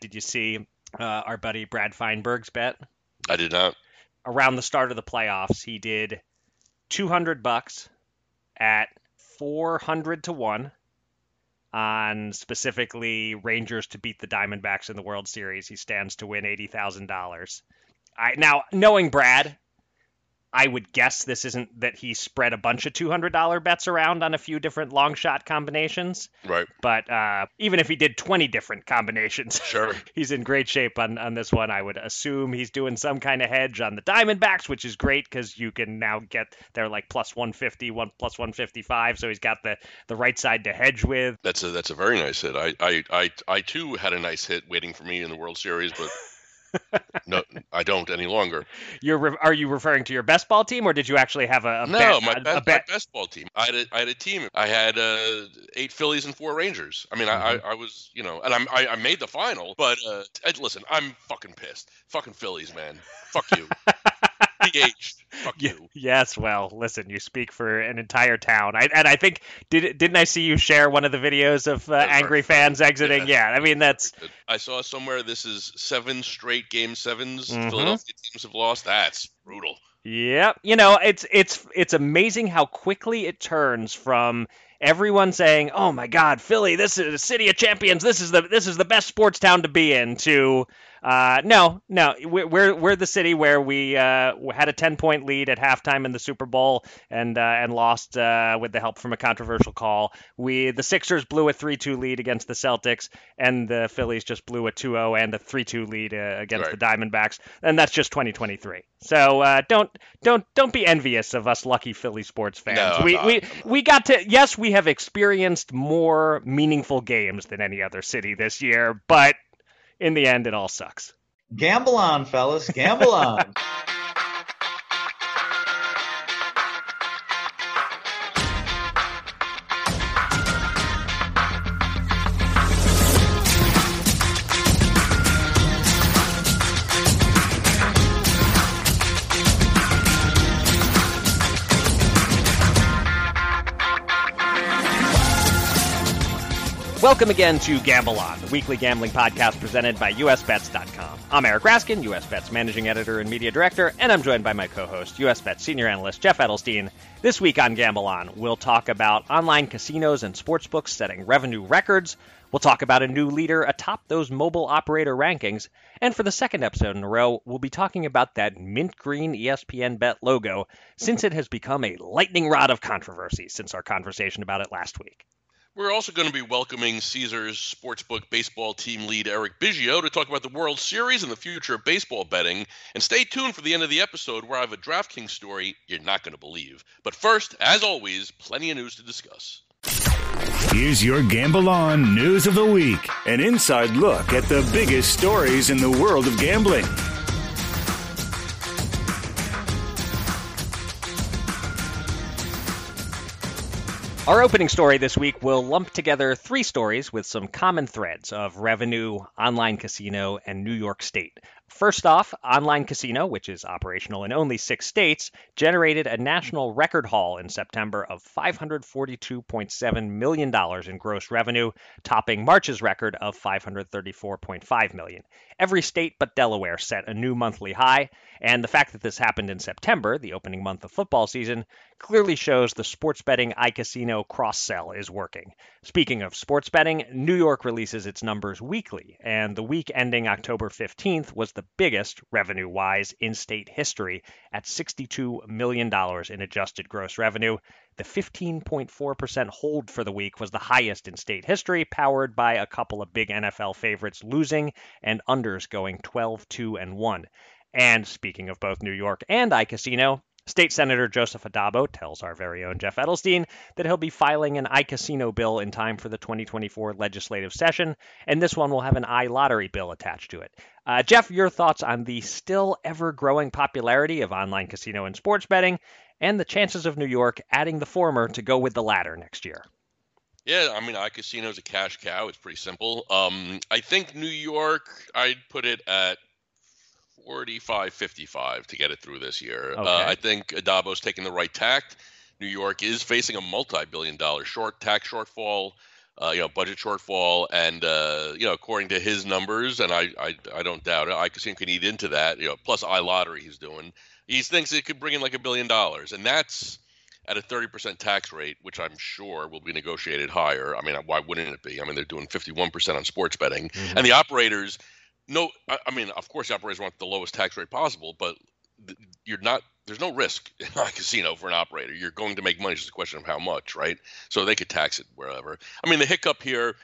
Did you see uh, our buddy Brad Feinberg's bet? I did not. Around the start of the playoffs, he did 200 bucks at 400 to 1 on specifically Rangers to beat the Diamondbacks in the World Series. He stands to win $80,000. I now knowing Brad, I would guess this isn't that he spread a bunch of $200 bets around on a few different long shot combinations. Right. But uh, even if he did 20 different combinations, Sure. he's in great shape on, on this one. I would assume he's doing some kind of hedge on the Diamondbacks, which is great because you can now get they're like plus 150, one plus 155. So he's got the, the right side to hedge with. That's a that's a very nice hit. I I I, I too had a nice hit waiting for me in the World Series, but no, I don't any longer. You're re- are you referring to your best ball team, or did you actually have a, a no, bet? my, a, best, a my best ball team. I had a, I had a team. I had uh, eight Phillies and four Rangers. I mean, I, I, I was you know, and I'm, I I made the final. But uh, listen, I'm fucking pissed. Fucking Phillies, man. Fuck you. PH. Fuck you. Yes, well, listen, you speak for an entire town. I, and I think did didn't I see you share one of the videos of uh, angry fans exiting? Yeah, I mean that's I saw somewhere this is seven straight game 7s Mhm. Philadelphia teams have lost. That's brutal. Yep. You know, it's it's it's amazing how quickly it turns from everyone saying, "Oh my God, Philly, this is a city of champions. This is the this is the best sports town to be in." To uh, no, no, we're we're, the city where we uh, had a ten point lead at halftime in the Super Bowl and uh, and lost uh, with the help from a controversial call. We the Sixers blew a three two lead against the Celtics, and the Phillies just blew a 2-0 and a three two lead uh, against Right. the Diamondbacks, and that's just 2023. So uh, don't don't don't be envious of us lucky Philly sports fans. No, we we we got to yes, we have experienced more meaningful games than any other city this year, but in the end, it all sucks. Gamble on, fellas. Gamble on. Welcome again to Gamble On, the weekly gambling podcast presented by USBets.com. I'm Eric Raskin, USBets managing editor and media director, and I'm joined by my co-host, USBets senior analyst Jeff Edelstein. This week on Gamble On, we'll talk about online casinos and sportsbooks setting revenue records. We'll talk about a new leader atop those mobile operator rankings. And for the second episode in a row, we'll be talking about that mint green ESPN bet logo, since it has become a lightning rod of controversy since our conversation about it last week. We're also going to be welcoming Caesars Sportsbook baseball team lead Eric Biggio to talk about the World Series and the future of baseball betting. And stay tuned for the end of the episode where I have a DraftKings story you're not going to believe. But first, as always, plenty of news to discuss. Here's your Gamble On News of the Week an inside look at the biggest stories in the world of gambling. Our opening story this week will lump together three stories with some common threads of revenue, online casino, and New York State. First off, online casino, which is operational in only six states, generated a national record haul in September of $542.7 million in gross revenue, topping March's record of $534.5 million. Every state but Delaware set a new monthly high, and the fact that this happened in September, the opening month of football season, clearly shows the sports betting iCasino cross sell is working. Speaking of sports betting, New York releases its numbers weekly, and the week ending October 15th was the biggest revenue wise in state history at $62 million in adjusted gross revenue. The 15.4% hold for the week was the highest in state history, powered by a couple of big NFL favorites losing and unders going 12 2 and 1. And speaking of both New York and iCasino, State Senator Joseph Addabbo tells our very own Jeff Edelstein that he'll be filing an iCasino bill in time for the 2024 legislative session, and this one will have an iLottery bill attached to it. Uh, Jeff, your thoughts on the still ever growing popularity of online casino and sports betting, and the chances of New York adding the former to go with the latter next year? Yeah, I mean, iCasino is a cash cow. It's pretty simple. Um, I think New York, I'd put it at 45 55 to get it through this year. Okay. Uh, I think Addabbo's taking the right tact. New York is facing a multi billion dollar short tax shortfall. Uh, you know, budget shortfall, and uh, you know, according to his numbers, and I, I, I don't doubt it, iCasino can eat into that. You know, plus I lottery he's doing. He thinks it could bring in like a billion dollars, and that's at a 30% tax rate, which I'm sure will be negotiated higher. I mean, why wouldn't it be? I mean, they're doing 51% on sports betting, mm-hmm. and the operators. No, I, I mean, of course, the operators want the lowest tax rate possible, but you're not there's no risk in a casino for an operator. You're going to make money. It's just a question of how much, right? So they could tax it wherever. I mean, the hiccup here,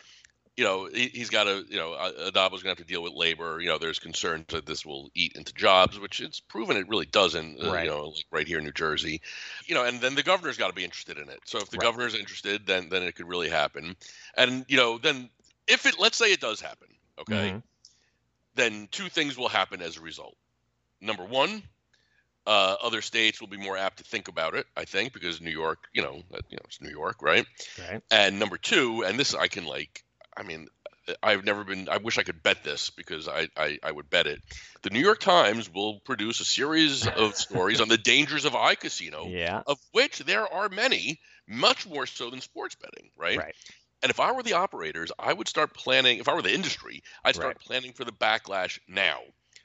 you know, he, has got to, you know, Addabbo's going to have to deal with labor. You know, there's concerns that this will eat into jobs, which it's proven it really doesn't. Uh, right. You know, like right here in New Jersey, you know, and then the governor's got to be interested in it. So if the right. governor's interested, then then it could really happen. And you know, then if it, let's say it does happen, okay, mm-hmm. then two things will happen as a result. Number one, uh, other states will be more apt to think about it, I think, because New York, you know, you know, it's New York, right? Right. And number two, and this I can like, I mean, I've never been. I wish I could bet this because I, I, I would bet it. The New York Times will produce a series of stories on the dangers of iCasino, yeah. of which there are many, much more so than sports betting, right? Right. And if I were the operators, I would start planning. If I were the industry, I'd start right. planning for the backlash now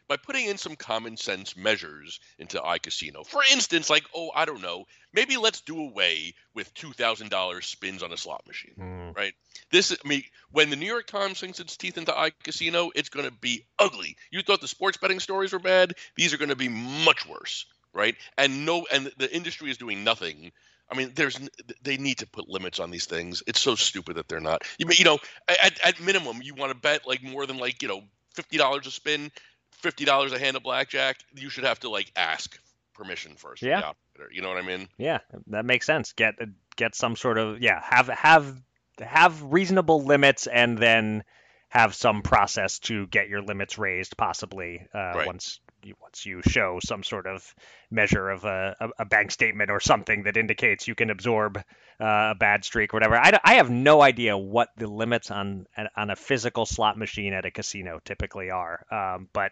by putting in some common sense measures into iCasino. For instance, like, oh, I don't know, maybe let's do away with $2,000 spins on a slot machine, mm. right? This, I mean, when the New York Times sinks its teeth into iCasino, it's going to be ugly. You thought the sports betting stories were bad? These are going to be much worse, right? And no, and the industry is doing nothing. I mean, there's they need to put limits on these things. It's so stupid that they're not. You, you know, at, at minimum, you want to bet like more than like you know fifty dollars a spin fifty dollars a hand of blackjack, you should have to like ask permission first. Yeah. You know what I mean? Yeah, that makes sense. Get get some sort of yeah have have have reasonable limits and then have some process to get your limits raised possibly uh, right. once once you show some sort of measure of a, a, bank statement or something that indicates you can absorb uh, a bad streak or whatever. I, I have no idea what the limits on on a physical slot machine at a casino typically are, um, but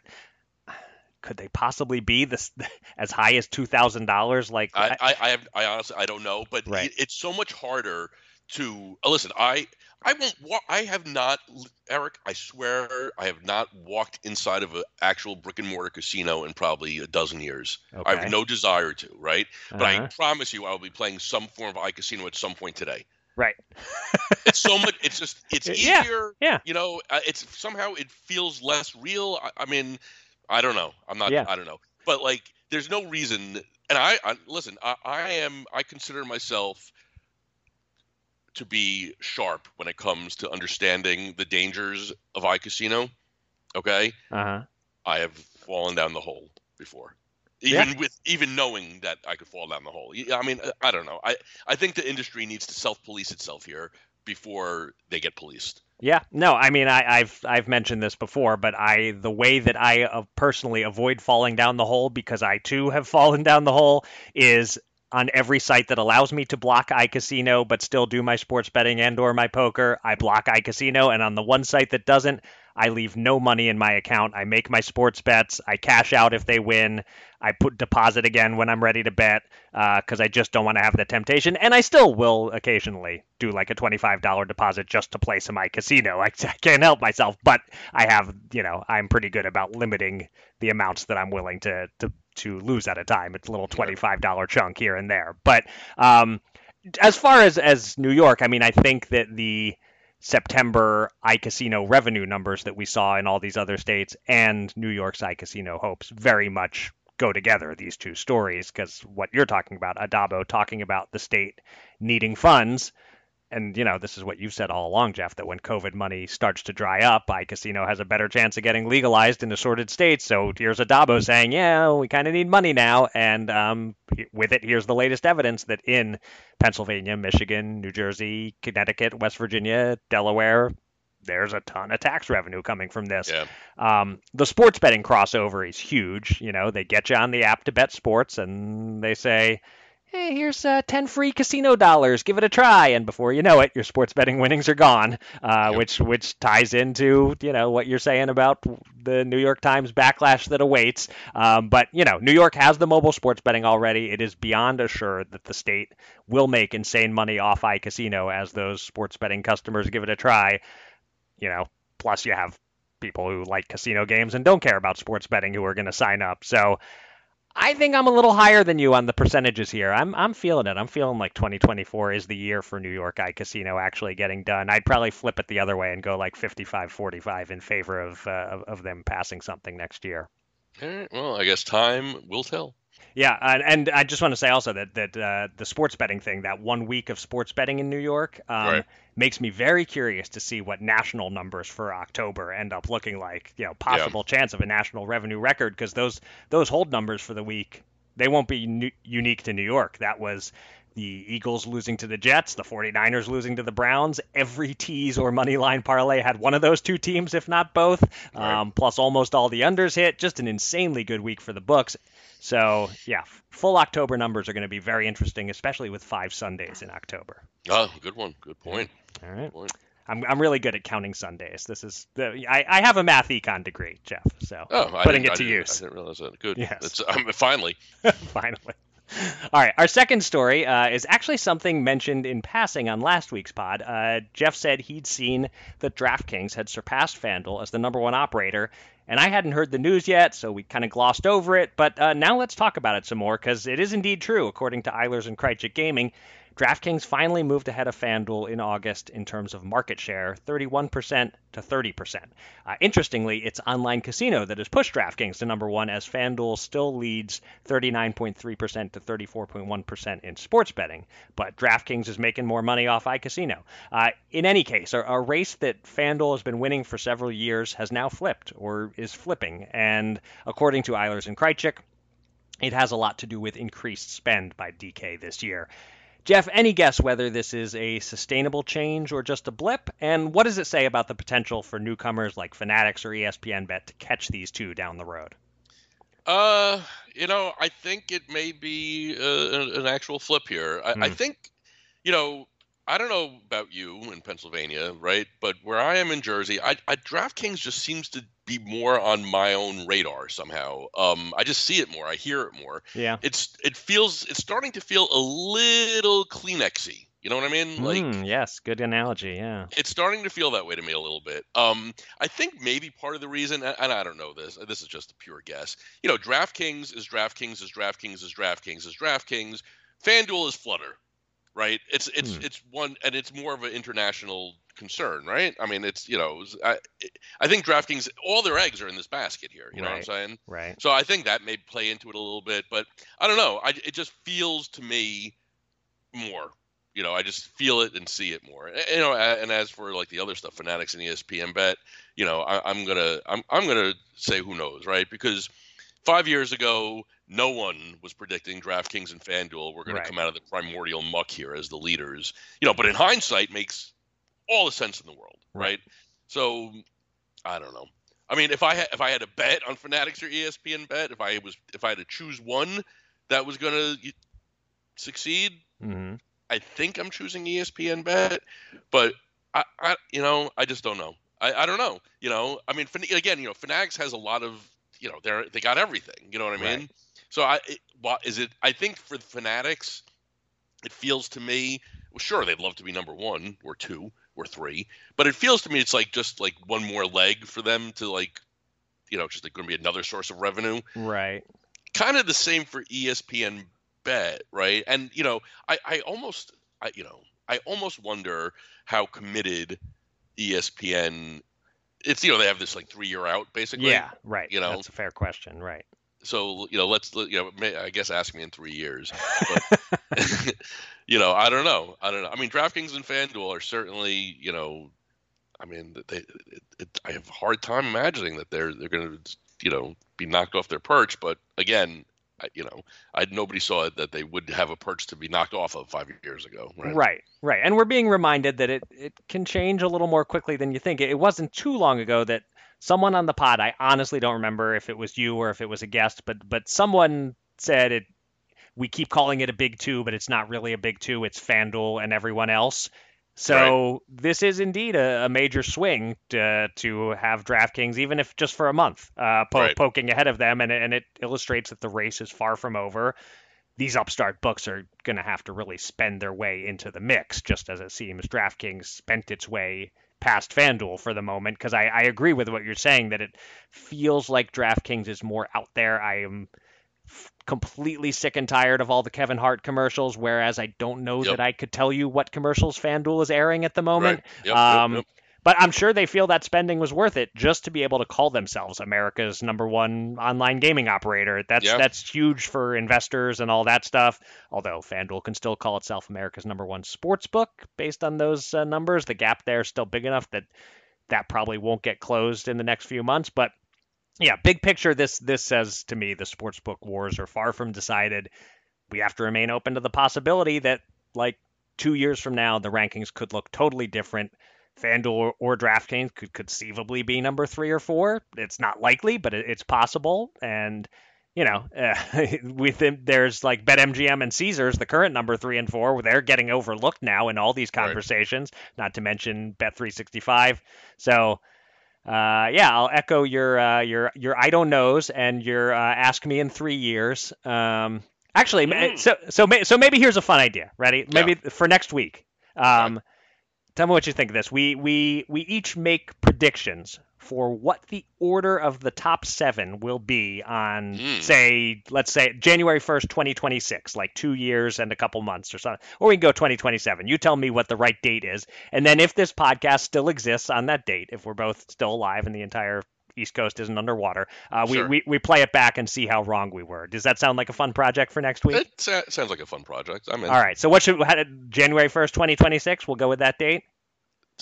could they possibly be this as high as two thousand dollars? Like I, I, I, have, I honestly I don't know, but right. it, it's so much harder to uh, listen. I I won't walk. I have not, Eric. I swear, I have not walked inside of an actual brick and mortar casino in probably a dozen years. Okay. I have no desire to, right? Uh-huh. But I uh-huh. promise you, I will be playing some form of iCasino at some point today. Right. it's so much. It's just. It's easier. Yeah. yeah. You know, uh, it's somehow it feels less real. I, I, mean, I don't know. I'm not. Yeah. I don't know. But like, there's no reason. And I, I listen. I, I am. I consider myself to be sharp when it comes to understanding the dangers of iCasino. Okay. Uh-huh. I have fallen down the hole before. Even yeah. with even knowing that I could fall down the hole. I mean, I don't know. I, I think the industry needs to self police itself here before they get policed. Yeah, no, I mean, I, have I've mentioned this before, but I the way that I uh, personally avoid falling down the hole because I too have fallen down the hole is on every site that allows me to block iCasino but still do my sports betting and or my poker, I block iCasino and on the one site that doesn't, I leave no money in my account. I make my sports bets. I cash out if they win. I put deposit again when I'm ready to bet because uh, I just don't want to have the temptation. And I still will occasionally do like a $25 deposit just to play some iCasino. I, I can't help myself, but I have, you know, I'm pretty good about limiting the amounts that I'm willing to to to lose at a time. It's a little $25 chunk here and there. But um, as far as as New York, I mean, I think that the September iCasino revenue numbers that we saw in all these other states and New York's iCasino hopes very much go together, these two stories, because what you're talking about, Addabbo talking about the state needing funds. And, you know, this is what you've said all along, Jeff, that when COVID money starts to dry up, iCasino has a better chance of getting legalized in assorted states. So here's Addabbo saying, yeah, we kind of need money now. And um, with it, here's the latest evidence that in Pennsylvania, Michigan, New Jersey, Connecticut, West Virginia, Delaware, there's a ton of tax revenue coming from this. Yeah. Um, the sports betting crossover is huge. You know, they get you on the app to bet sports, and they say, hey, here's uh, 10 free casino dollars. Give it a try. And before you know it, your sports betting winnings are gone, uh, Yep. which which ties into, you know, what you're saying about the New York Times backlash that awaits. Um, but, you know, New York has the mobile sports betting already. It is beyond assured that the state will make insane money off iCasino as those sports betting customers give it a try. You know, plus you have people who like casino games and don't care about sports betting who are going to sign up. So I think I'm a little higher than you on the percentages here. I'm I'm feeling it. I'm feeling like 2024 is the year for New York iCasino actually getting done. I'd probably flip it the other way and go like 55-45 in favor of uh, of, of them passing something next year. All right. Well, I guess time will tell. Yeah, and, and I just want to say also that that uh, the sports betting thing, that one week of sports betting in New York, um, Right. makes me very curious to see what national numbers for October end up looking like. You know, possible chance of a national revenue record because those those hold numbers for the week they won't be nu- unique to New York. That was the Eagles losing to the Jets, the 49ers losing to the Browns. Every tease or money line parlay had one of those two teams, if not both. Right. Um, plus, almost all the unders hit. Just an insanely good week for the books. So, yeah, full October numbers are going to be very interesting, especially with five Sundays in October. Oh, good one. Good point. All right. Point. I'm, I'm really good at counting Sundays. This is the I, I have a math econ degree, Jeff. So Oh, I putting didn't- it to didn't- use. I didn't realize that. Good. Yes. It's, um, finally. Finally. All right. Our second story uh, is actually something mentioned in passing on last week's pod. Uh, Jeff said he'd seen that DraftKings had surpassed FanDuel as the number one operator, and I hadn't heard the news yet, so we kind of glossed over it. But uh, now let's talk about it some more because it is indeed true, according to Eilers and Krejcik Gaming. DraftKings finally moved ahead of FanDuel in August in terms of market share, 31% to 30%. Uh, interestingly, it's online casino that has pushed DraftKings to number one, as FanDuel still leads 39.3% to 34.1% in sports betting. But DraftKings is making more money off iCasino. Uh, in any case, a, a race that FanDuel has been winning for several years has now flipped or is flipping. And according to Eilers and Krejcik, it has a lot to do with increased spend by DK this year. Jeff, any guess whether this is a sustainable change or just a blip? And what does it say about the potential for newcomers like Fanatics or ESPN Bet to catch these two down the road? Uh, you know, I think it may be uh, an actual flip here. I, I Hmm. think, you know, I don't know about you in Pennsylvania, right? But where I am in Jersey, I, I DraftKings just seems to be more on my own radar somehow. Um, I just see it more, I hear it more. Yeah. It's it feels it's starting to feel a little Kleenexy. You know what I mean? Like Hmm, yes, good analogy. Yeah. it's starting to feel that way to me a little bit. Um, I think maybe part of the reason, and and I don't know this, this is just a pure guess. You know, DraftKings is DraftKings is DraftKings is DraftKings is DraftKings. FanDuel is Flutter, right? It's it's Hmm. it's one, and it's more of an international concern, right? I mean, it's you know, I I think DraftKings, all their eggs are in this basket here. You know Right. what I'm saying? Right. So I think that may play into it a little bit, but I don't know. I, it just feels to me more. You know, I just feel it and see it more. You know, and as for like the other stuff, Fanatics and ESPN Bet, you know, I, I'm gonna I'm I'm gonna say who knows, right? Because five years ago, no one was predicting DraftKings and FanDuel were going Right. to come out of the primordial muck here as the leaders. You know, but in hindsight, makes all the sense in the world, Right. right? So I don't know. I mean, if I had if I had a bet on Fanatics or ESPN bet, if I was if I had to choose one that was going to succeed, hmm I think I'm choosing ESPN bet, but I, I you know, I just don't know. I, I don't know. You know, I mean, again, you know, Fanatics has a lot of, you know, they're they got everything. You know what I mean? Right. So I, it, what is it? I think for the Fanatics, it feels to me, well, sure, they'd love to be number one or two or three, but it feels to me it's like just like one more leg for them to like, you know, just like going to be another source of revenue Right. kind of the same for ESPN bet, right? And you know, I I almost I you know, I almost wonder how committed ESPN it's you know, they have this like 3 year out basically. Yeah. Right. you know. that's a fair question. Right. So, you know, let's you know, may, I guess ask me in 3 years. But you know, I don't know. I don't know. I mean, DraftKings and FanDuel are certainly, you know, I mean, they, it, it, I have a hard time imagining that they're they're going to, you know, be knocked off their perch. But again, You know, I nobody saw it that they would have a perch to be knocked off of five years ago. Right. Right, right. And we're being reminded that it, it can change a little more quickly than you think. It wasn't too long ago that someone on the pod, I honestly don't remember if it was you or if it was a guest, but but someone said it we keep calling it a big two, but it's not really a big two. It's FanDuel and everyone else. So right. this is indeed a, a major swing to, to, have DraftKings, even if just for a month, uh, po- right. poking ahead of them, and, and it illustrates that the race is far from over. These upstart books are going to have to really spend their way into the mix, just as it seems DraftKings spent its way past FanDuel for the moment. Because I, I agree with what you're saying that it feels like DraftKings is more out there. I am completely sick and tired of all the Kevin Hart commercials, whereas I don't know yep. that I could tell you what commercials FanDuel is airing at the moment. Right. Yep, um, yep, but I'm sure they feel that spending was worth it just to be able to call themselves America's number one online gaming operator. That's that's huge for investors and all that stuff. Although FanDuel can still call itself America's number one sports book based on those uh, numbers, the gap there is still big enough that that probably won't get closed in the next few months. But yeah, big picture, this this says to me the sportsbook wars are far from decided. We have to remain open to the possibility that, like two years from now, the rankings could look totally different. FanDuel or, or DraftKings could conceivably be number three or four. It's not likely, but it, it's possible. And you know, uh, within there's like BetMGM and Caesars, the current number three and four, they're getting overlooked now in all these conversations. Right. Not to mention Bet365. So uh, yeah, I'll echo your uh, your your I don't knows and your uh, ask me in three years. Um, actually, mm. so so so maybe here's a fun idea. Ready? Maybe yeah. for next week. Um. Tell me what you think of this. We we we each make predictions for what the order of the top seven will be on, mm. say, let's say January 1st, 2026, like two years and a couple months or something. Or we can go 2027. You tell me what the right date is. And then if this podcast still exists on that date, if we're both still alive and the entire East Coast isn't underwater, uh, we, sure. we, we play it back and see how wrong we were. Does that sound like a fun project for next week? It sounds like a fun project. I'm in. All right. So what should, January 1st, 2026, we'll go with that date?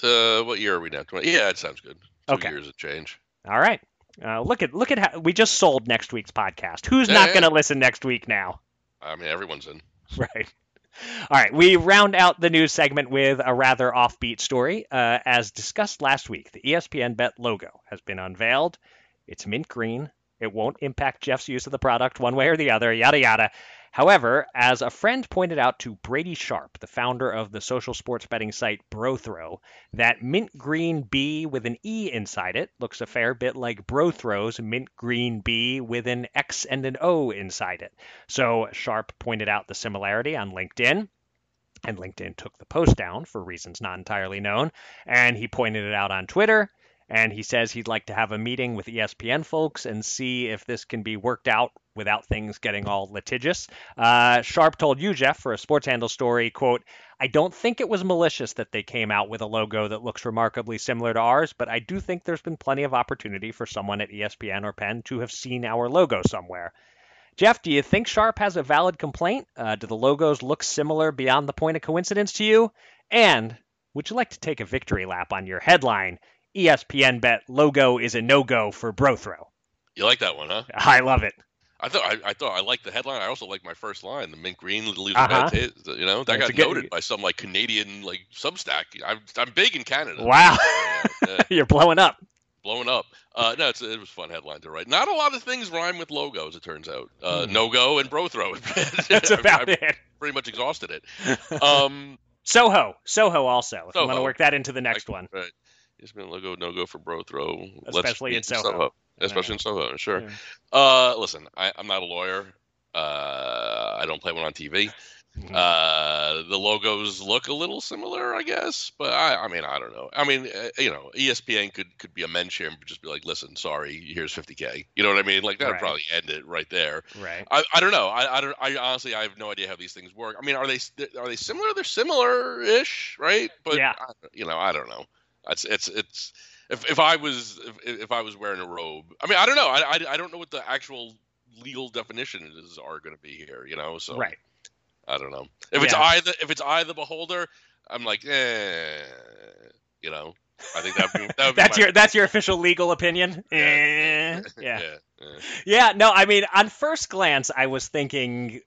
Uh, what year are we now? 20, yeah, it sounds good. Two okay. years of change. All right. Uh, look at look at how we just sold next week's podcast. Who's yeah, not yeah. going to listen next week now? I mean, everyone's in. Right. All right. We round out the news segment with a rather offbeat story. Uh, as discussed last week, the ESPN Bet logo has been unveiled. It's mint green. It won't impact Jeff's use of the product one way or the other. Yada yada. However, as a friend pointed out to Brady Sharp, the founder of the social sports betting site BroThrow, that mint green B with an E inside it looks a fair bit like BroThrow's mint green B with an X and an O inside it. So Sharp pointed out the similarity on LinkedIn. And LinkedIn took the post down for reasons not entirely known. And he pointed it out on Twitter and he says he'd like to have a meeting with ESPN folks and see if this can be worked out without things getting all litigious. Uh, Sharp told you, Jeff, for a sports handle story, quote, I don't think it was malicious that they came out with a logo that looks remarkably similar to ours, but I do think there's been plenty of opportunity for someone at ESPN or Penn to have seen our logo somewhere. Jeff, do you think Sharp has a valid complaint? Uh, do the logos look similar beyond the point of coincidence to you? And would you like to take a victory lap on your headline? ESPN bet logo is a no go for BroThrow. You like that one, huh? I love it. I thought I, I thought I liked the headline. I also like my first line, the mint green leaves uh-huh. bad You know that got noted by some like Canadian like Substack. I'm I'm big in Canada. Wow, yeah. you're blowing up. Blowing up. Uh, no, it was a fun headline to write. Not a lot of things rhyme with logos. It turns out. Uh, mm. No go and BroThrow. That's about I, it. Pretty much exhausted it. Um, Soho, Soho also. If Soho. you want to work that into the next I, one. Right. It's been logo no go for BroThrow. Especially in Soho. Soho. Especially in Soho, sure. Yeah. Uh, listen, I, am not a lawyer. Uh, I don't play one on TV. Mm-hmm. Uh, the logos look a little similar, I guess, but I, I mean, I don't know. I mean, uh, you know, ESPN could could be a here and just be like, "Listen, sorry, here's 50k." You know what I mean? Like that would right. probably end it right there. Right. I, I don't know. I, I don't. I honestly, I have no idea how these things work. I mean, are they are they similar? They're similar-ish, right? But yeah. you know, I don't know. It's it's it's if if I was if, if I was wearing a robe, I mean, I don't know. I, I, I don't know what the actual legal definitions are going to be here. You know, so right. I don't know if it's eye the if it's eye the beholder. I'm like, eh, you know. I think that would be, that would that's your that's your official legal opinion. Yeah. Eh, yeah. yeah. yeah. No, I mean, on first glance, I was thinking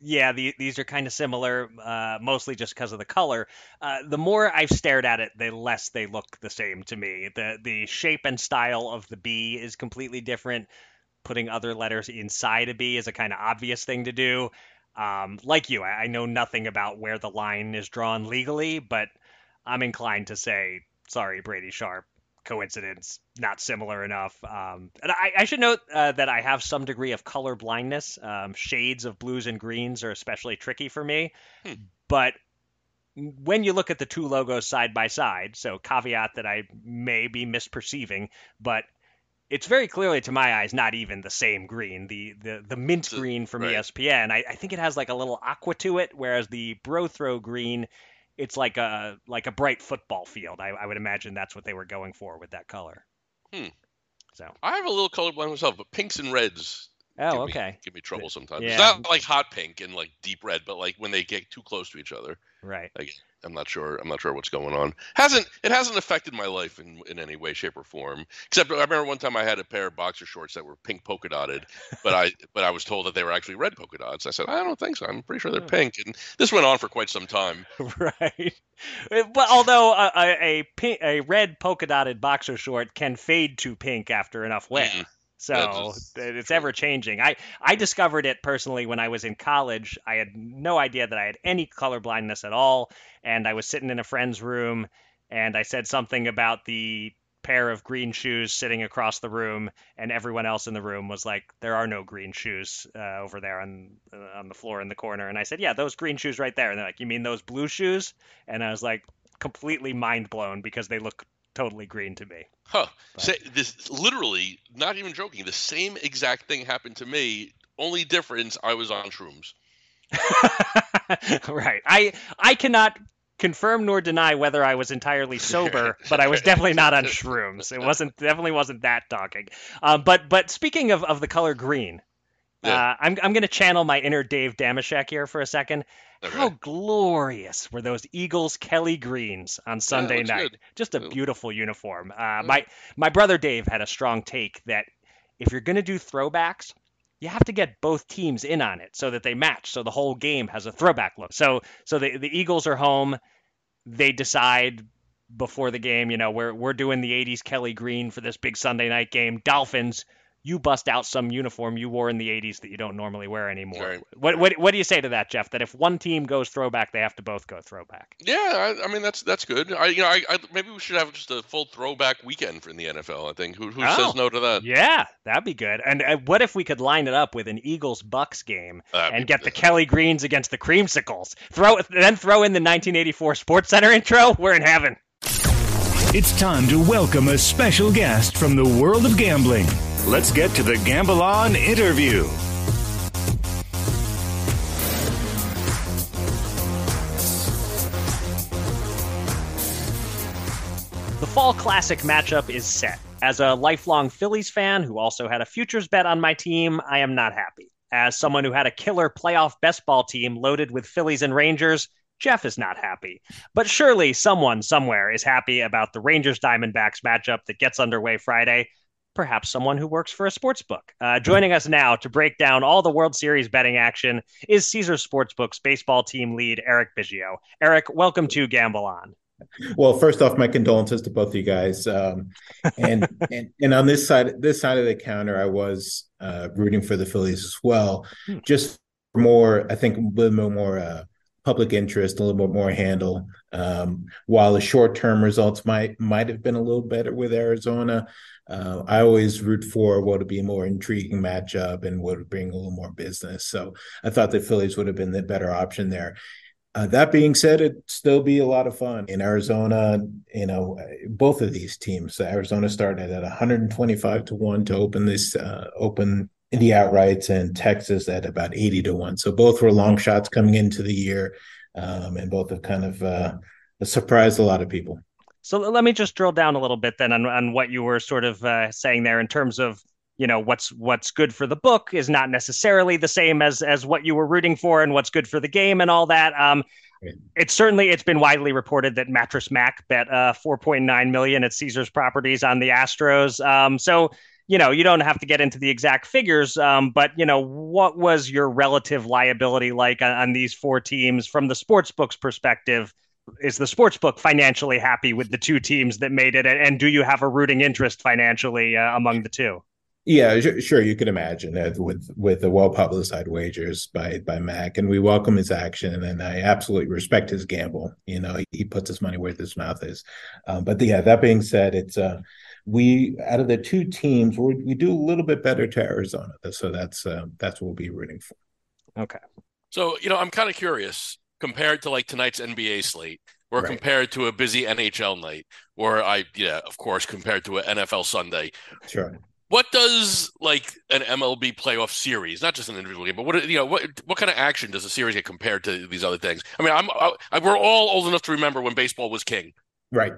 yeah, the, these are kind of similar, uh, mostly just because of the color. Uh, the more I've stared at it, the less they look the same to me. The the shape and style of the B is completely different. Putting other letters inside a B is a kind of obvious thing to do. Um, like you, I, I know nothing about where the line is drawn legally, but I'm inclined to say, sorry, Brady Sharp. Coincidence, not similar enough. Um, and I, I, should note uh, that I have some degree of color blindness. Um, shades of blues and greens are especially tricky for me. Hmm. But when you look at the two logos side by side, so caveat that I may be misperceiving, but it's very clearly to my eyes not even the same green. The the, the mint green from right. ESPN, I, I, think it has like a little aqua to it, whereas the BroThrow green, it's like a like a bright football field. I, I would imagine that's what they were going for with that color. Hmm. So I have a little colorblind myself, but pinks and reds Oh, give okay. Me, give me trouble sometimes. Yeah. It's not like hot pink and like deep red, but like when they get too close to each other. Right. Like, I'm not sure. I'm not sure what's going on. Hasn't it hasn't affected my life in, in any way, shape, or form. Except I remember one time I had a pair of boxer shorts that were pink polka dotted, but I but I was told that they were actually red polka dots. I said I don't think so. I'm pretty sure they're pink, and this went on for quite some time. right. But although a, a, a, pink, a red polka dotted boxer short can fade to pink after enough wear. Mm. So it's ever changing. I, I discovered it personally when I was in college. I had no idea that I had any color blindness at all. And I was sitting in a friend's room and I said something about the pair of green shoes sitting across the room, and everyone else in the room was like, "There are no green shoes uh, over there on uh, on the floor in the corner." And I said, "Yeah, those green shoes right there." And they're like, "You mean those blue shoes?" And I was like, completely mind blown because they look totally green to me. Huh. Say, this literally, not even joking, the same exact thing happened to me. Only difference, I was on shrooms. right. I I cannot confirm nor deny whether I was entirely sober, but I was definitely not on shrooms. It wasn't definitely wasn't that talking. Um, but but speaking of, of the color green, yeah. uh, I'm I'm going to channel my inner Dave Dameshek here for a second. Okay. How glorious were those Eagles Kelly greens on Sunday yeah, night? Good. Just a beautiful uniform. Uh, my my brother Dave had a strong take that if you're going to do throwbacks, you have to get both teams in on it so that they match, so the whole game has a throwback look. So so the the Eagles are home. They decide before the game, you know, we're we're doing the 80s Kelly green for this big Sunday night game. Dolphins you bust out some uniform you wore in the 80s that you don't normally wear anymore. Right. What, what what do you say to that, Jeff? That if one team goes throwback, they have to both go throwback. Yeah, I, I mean that's that's good. I you know I, I, maybe we should have just a full throwback weekend for in the NFL. I think who who oh, says no to that? Yeah, that'd be good. And uh, what if we could line it up with an Eagles Bucks game that'd and get the Kelly Greens against the Creamsicles? Throw then throw in the 1984 Sports Center intro. We're in heaven. It's time to welcome a special guest from the world of gambling. Let's get to the Gamble On interview. The Fall Classic matchup is set. As a lifelong Phillies fan who also had a futures bet on my team, I am not happy. As someone who had a killer playoff best ball team loaded with Phillies and Rangers, Jeff is not happy. But surely someone somewhere is happy about the Rangers Diamondbacks matchup that gets underway Friday perhaps someone who works for a sports book. Uh, joining us now to break down all the World Series betting action is Caesars Sportsbook's baseball team lead, Eric Biggio. Eric, welcome to Gamble On. Well, first off, my condolences to both of you guys. Um, and, and and on this side, this side of the counter, I was uh, rooting for the Phillies as well. Hmm. Just more, I think, a little more uh, public interest, a little bit more handle. Um, while the short term results might might have been a little better with Arizona, uh, I always root for what would be a more intriguing matchup and what would bring a little more business. So I thought the Phillies would have been the better option there. Uh, that being said, it'd still be a lot of fun in Arizona. You know, both of these teams. Arizona started at 125 to one to open this uh, open the outrights, and Texas at about 80 to one. So both were long shots coming into the year, um, and both have kind of uh, surprised a lot of people. So let me just drill down a little bit then on, on what you were sort of uh, saying there in terms of you know what's what's good for the book is not necessarily the same as as what you were rooting for and what's good for the game and all that. Um, it's certainly it's been widely reported that Mattress Mac bet uh, 4.9 million at Caesars Properties on the Astros. Um, so you know you don't have to get into the exact figures, um, but you know what was your relative liability like on, on these four teams from the sports books perspective? Is the sports book financially happy with the two teams that made it and do you have a rooting interest financially uh, among the two Yeah, sure. You can imagine that with with the well publicized wagers by by Mac, and we welcome his action, and I absolutely respect his gamble. You know, he, he puts his money where his mouth is. Um, but yeah, that being said, it's uh, we out of the two teams, we we do a little bit better to Arizona, so that's uh, that's what we'll be rooting for. Okay. So you know, I'm kind of curious compared to like tonight's NBA slate or right. compared to a busy NHL night, or I, yeah, of course, compared to an NFL Sunday. Sure. What does like an MLB playoff series, not just an individual game, but what you know, what what kind of action does a series get compared to these other things? I mean, I'm I, I, we're all old enough to remember when baseball was king, right?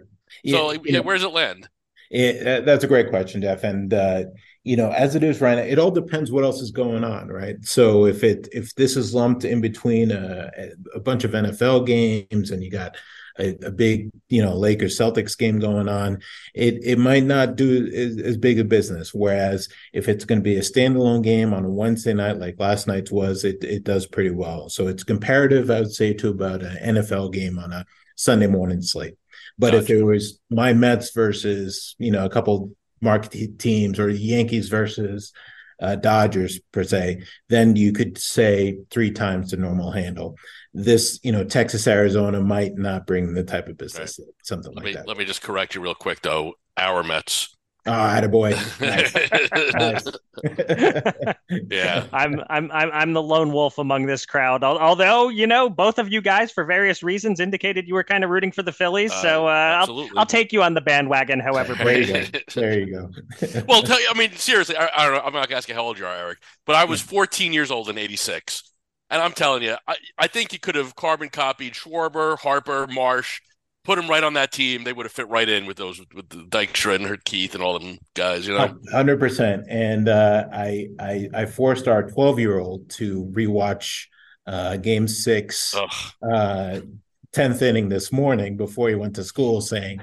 So, yeah, yeah where does it land? It, uh, that's a great question, Jeff. And uh, you know, as it is right now, it all depends what else is going on, right? So if it if this is lumped in between a, a bunch of NFL games and you got a, a, big, you know, Lakers Celtics game going on, it it might not do as, as big a business. Whereas if it's going to be a standalone game on a Wednesday night, like last night's was, it it does pretty well. So it's comparative, I would say, to about an NFL game on a Sunday morning slate. But gotcha. if it was my Mets versus, you know, a couple market teams or Yankees versus uh, Dodgers per se, then you could say three times the normal handle. This, you know, Texas Arizona might not bring the type of business, right. something let like me, that. Let me just correct you real quick though. Our Mets. Oh, attaboy. yeah. I'm I'm I'm I'm the lone wolf among this crowd. Although, you know, both of you guys for various reasons indicated you were kind of rooting for the Phillies. Uh, so uh, I'll I'll take you on the bandwagon however there you go. There you go. well, tell you I mean seriously, I, I, don't know, I'm not gonna ask you how old you are, Eric, but I was 14 years old in 86. And I'm telling you, I, I think you could have carbon copied Schwarber, Harper, Marsh, put him right on that team, they would have fit right in with those with the Dykstra and Hurt Keith and all them guys. You know, hundred percent. And uh, I I I forced our twelve year old to rewatch uh, Game Six. Uh, 10th inning this morning before he went to school saying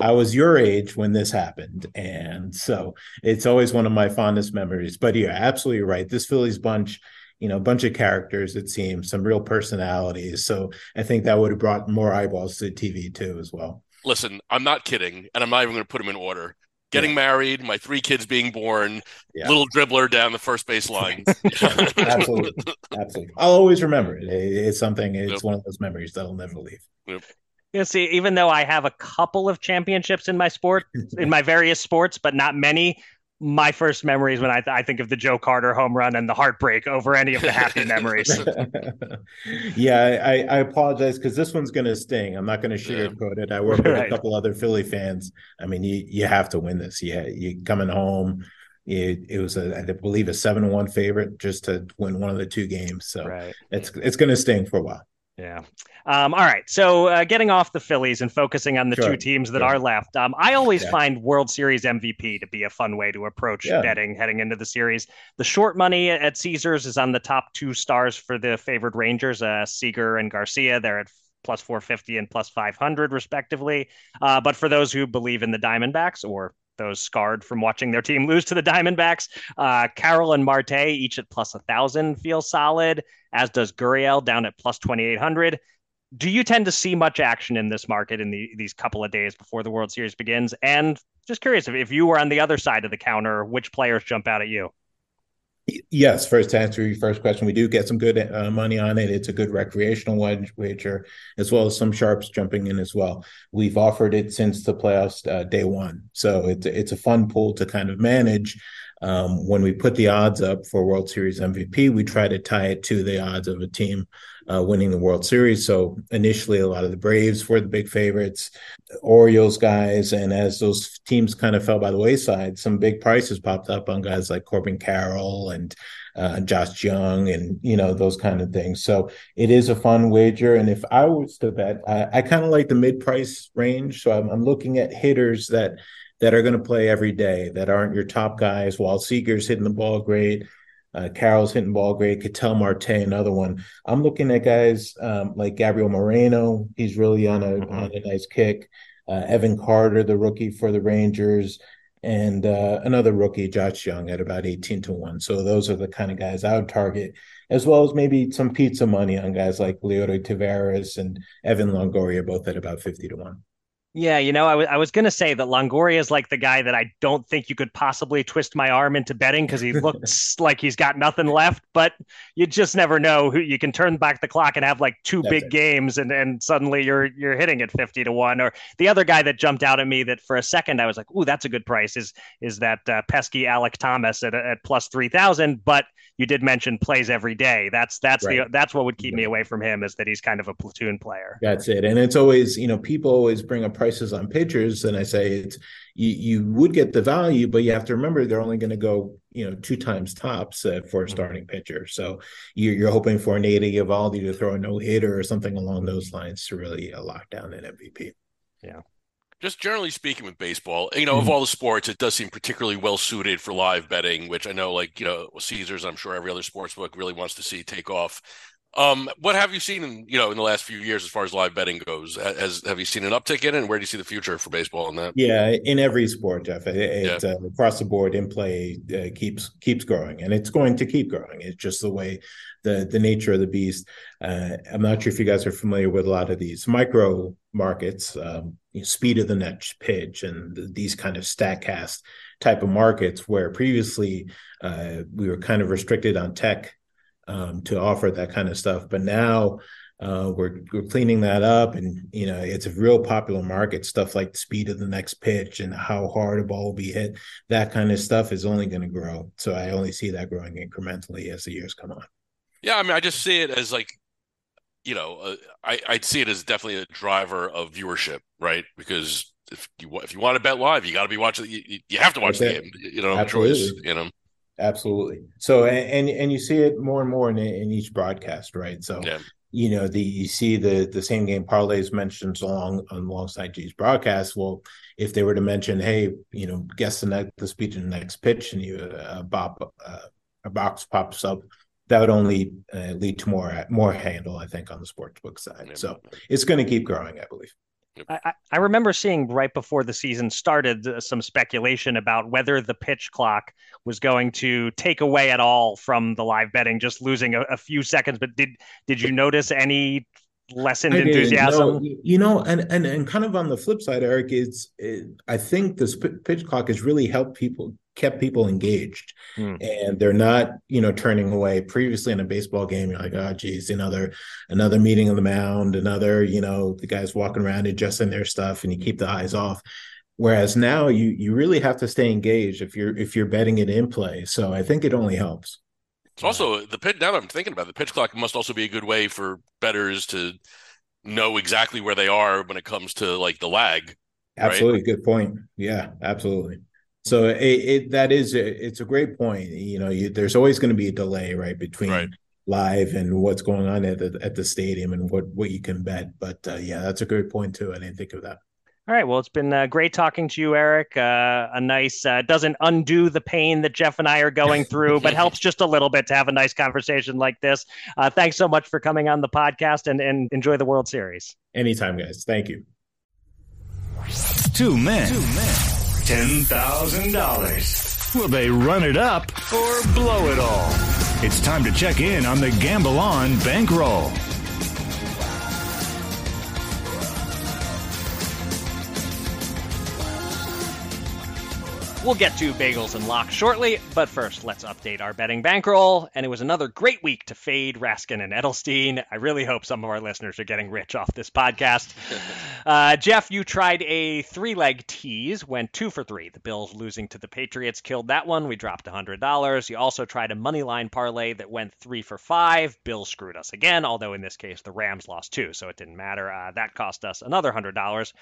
i was your age when this happened and so it's always one of my fondest memories but you're absolutely right this phillies bunch you know, a bunch of characters, it seems, some real personalities. So I think that would have brought more eyeballs to TV too, as well. Listen, I'm not kidding, and I'm not even going to put them in order. Getting yeah. married, my three kids being born, yeah. little dribbler down the first base line. Absolutely. Absolutely. I'll always remember it. It's something, it's yep. one of those memories that'll never leave. Yep. You know, see, even though I have a couple of championships in my sport, in my various sports, but not many, my first memories when I, th- I think of the Joe Carter home run and the heartbreak over any of the happy memories. yeah, I, I apologize because this one's going to sting. I'm not going to sugarcoat it. I work with right. a couple other Philly fans. I mean, you you have to win this. Yeah, you coming home. It, it was a, I believe a seven one favorite just to win one of the two games. So right. it's it's going to sting for a while. Yeah. Um, all right. So uh, getting off the Phillies and focusing on the sure. two teams that sure. are left, um, I always yeah. find World Series MVP to be a fun way to approach yeah. betting heading into the series. The short money at Caesars is on the top two stars for the favored Rangers, uh, Seager and Garcia. They're at plus 450 and plus 500 respectively. Uh, but for those who believe in the Diamondbacks or those scarred from watching their team lose to the Diamondbacks. Uh, Carroll and Marte each at plus a thousand feel solid, as does Gurriel down at plus twenty eight hundred. Do you tend to see much action in this market in the, these couple of days before the World Series begins? And just curious if, if you were on the other side of the counter, which players jump out at you? Yes, first to answer your first question, we do get some good uh, money on it. It's a good recreational wager, as well as some sharps jumping in as well. We've offered it since the playoffs uh, day one, so it's it's a fun pool to kind of manage. Um, when we put the odds up for World Series MVP, we try to tie it to the odds of a team uh, winning the World Series. So initially, a lot of the Braves were the big favorites, Orioles guys, and as those teams kind of fell by the wayside, some big prices popped up on guys like Corbin Carroll and uh, Josh Jung, and you know those kind of things. So it is a fun wager. And if I was to bet, I, I kind of like the mid-price range. So I'm, I'm looking at hitters that that are going to play every day that aren't your top guys. While Seager's hitting the ball great, uh, Carroll's hitting ball great. Ketel Marte, another one. I'm looking at guys um, like Gabriel Moreno. He's really on a mm-hmm. on a nice kick. Uh, Evan Carter, the rookie for the Rangers, and uh, another rookie, Josh Jung, at about 18 to 1. So those are the kind of guys I would target, as well as maybe some pizza money on guys like Leody Taveras and Evan Longoria, both at about 50 to 1. Yeah, you know, I was I was gonna say that Longoria is like the guy that I don't think you could possibly twist my arm into betting because he looks like he's got nothing left. But you just never know who you can turn back the clock and have like two That's big it. games and and suddenly you're you're hitting at fifty to one. Or the other guy that jumped out at me that for a second I was like, ooh, that's a good price is is that uh, pesky Alek Thomas at at plus three thousand. But you did mention plays every day. That's that's the that's what would keep me away from him is that he's kind of a platoon player. That's it. And it's always, you know, people always bring up prices on pitchers, and I say it's you you would get the value, but you have to remember they're only going to go, you know, two times tops uh, for a starting pitcher. So you're, you're hoping for an Ada Eovaldi to throw a no hitter or something along those lines to really uh, lock down an MVP. Yeah. Just generally speaking with baseball, you know, of Mhm. all the sports, it does seem particularly well suited for live betting, which I know, like, you know, Caesars, I'm sure every other sports book really wants to see take off. Um, what have you seen in, you know, in the last few years as far as live betting goes? Has have you seen an uptick in it, and where do you see the future for baseball in that? Yeah, in every sport, Jeff, it, it, uh, across the board in play uh, keeps keeps growing, and it's going to keep growing. It's just the way the the nature of the beast. Uh, I'm not sure if you guys are familiar with a lot of these micro markets, um, you know, speed of the next pitch, and th- these kind of Statcast type of markets, where previously uh, we were kind of restricted on tech um, to offer that kind of stuff, but now. Uh, we're we're cleaning that up, and you know it's a real popular market. Stuff like the speed of the next pitch and how hard a ball will be hit. That kind of stuff is only going to grow. So I only see that growing incrementally as the years come on. Yeah, I mean, I just see it as like, you know, uh, I I'd see it as definitely a driver of viewership, right? Because if you if you want to bet live, you got to be watching. You, you- have to watch the game. it. You know, Absolutely. choice. You know, Absolutely. So and and, and you see it more and more in, in each broadcast, right? So yeah. you know the you see the the same game parlays mentioned along alongside these broadcast. Well, if they were to mention, hey, you know, guess the next the speed of the next pitch, and you uh, bop uh, a box pops up, that would only uh, lead to more more handle, I think, on the sportsbook side. Yeah. So it's going to keep growing, I believe. I, I- I remember seeing right before the season started uh, some speculation about whether the pitch clock was going to take away at all from the live betting, just losing a, a few seconds. But did did you notice any lessened I enthusiasm? know. You know, and and and kind of on the flip side, Eric, is it, I think this p- pitch clock has really helped people, kept people engaged, Hmm. and they're not, you know, turning away. Previously in a baseball game, you're like, oh, geez, another another meeting of the mound, another, you know, the guys walking around adjusting their stuff, and you keep the eyes off. Whereas now, you you really have to stay engaged if you're if you're betting it in play. So I think it only helps. It's also the pitch. Now that I'm thinking about it, the pitch clock must also be a good way for bettors to know exactly where they are when it comes to like the lag. Right. Absolutely, good point. Yeah, absolutely. So it, it that is a, it's a great point. You know, you, there's always going to be a delay right between right. live and what's going on at the, at the stadium and what what you can bet. But uh, yeah, that's a great point too. I didn't think of that. All right. Well, it's been uh, great talking to you, Eric. Uh, a nice uh, doesn't undo the pain that Jeff and I are going through, but helps just a little bit to have a nice conversation like this. Uh, thanks so much for coming on the podcast and, and enjoy the World Series. Anytime, guys. Thank you. Two men. Two men $10,000. Will they run it up or blow it all? It's time to check in on the Gamble On Bankroll. We'll get to bagels and locks shortly, but first, let's update our betting bankroll. And it was another great week to fade Raskin and Edelstein. I really hope some of our listeners are getting rich off this podcast. Uh, Jeff, you tried a three leg tease, went two for three. The Bills losing to the Patriots killed that one. We dropped $100. You also tried a money line parlay that went three for five. Bills screwed us again, although in this case, the Rams lost two, so it didn't matter. Uh, that cost us another $100.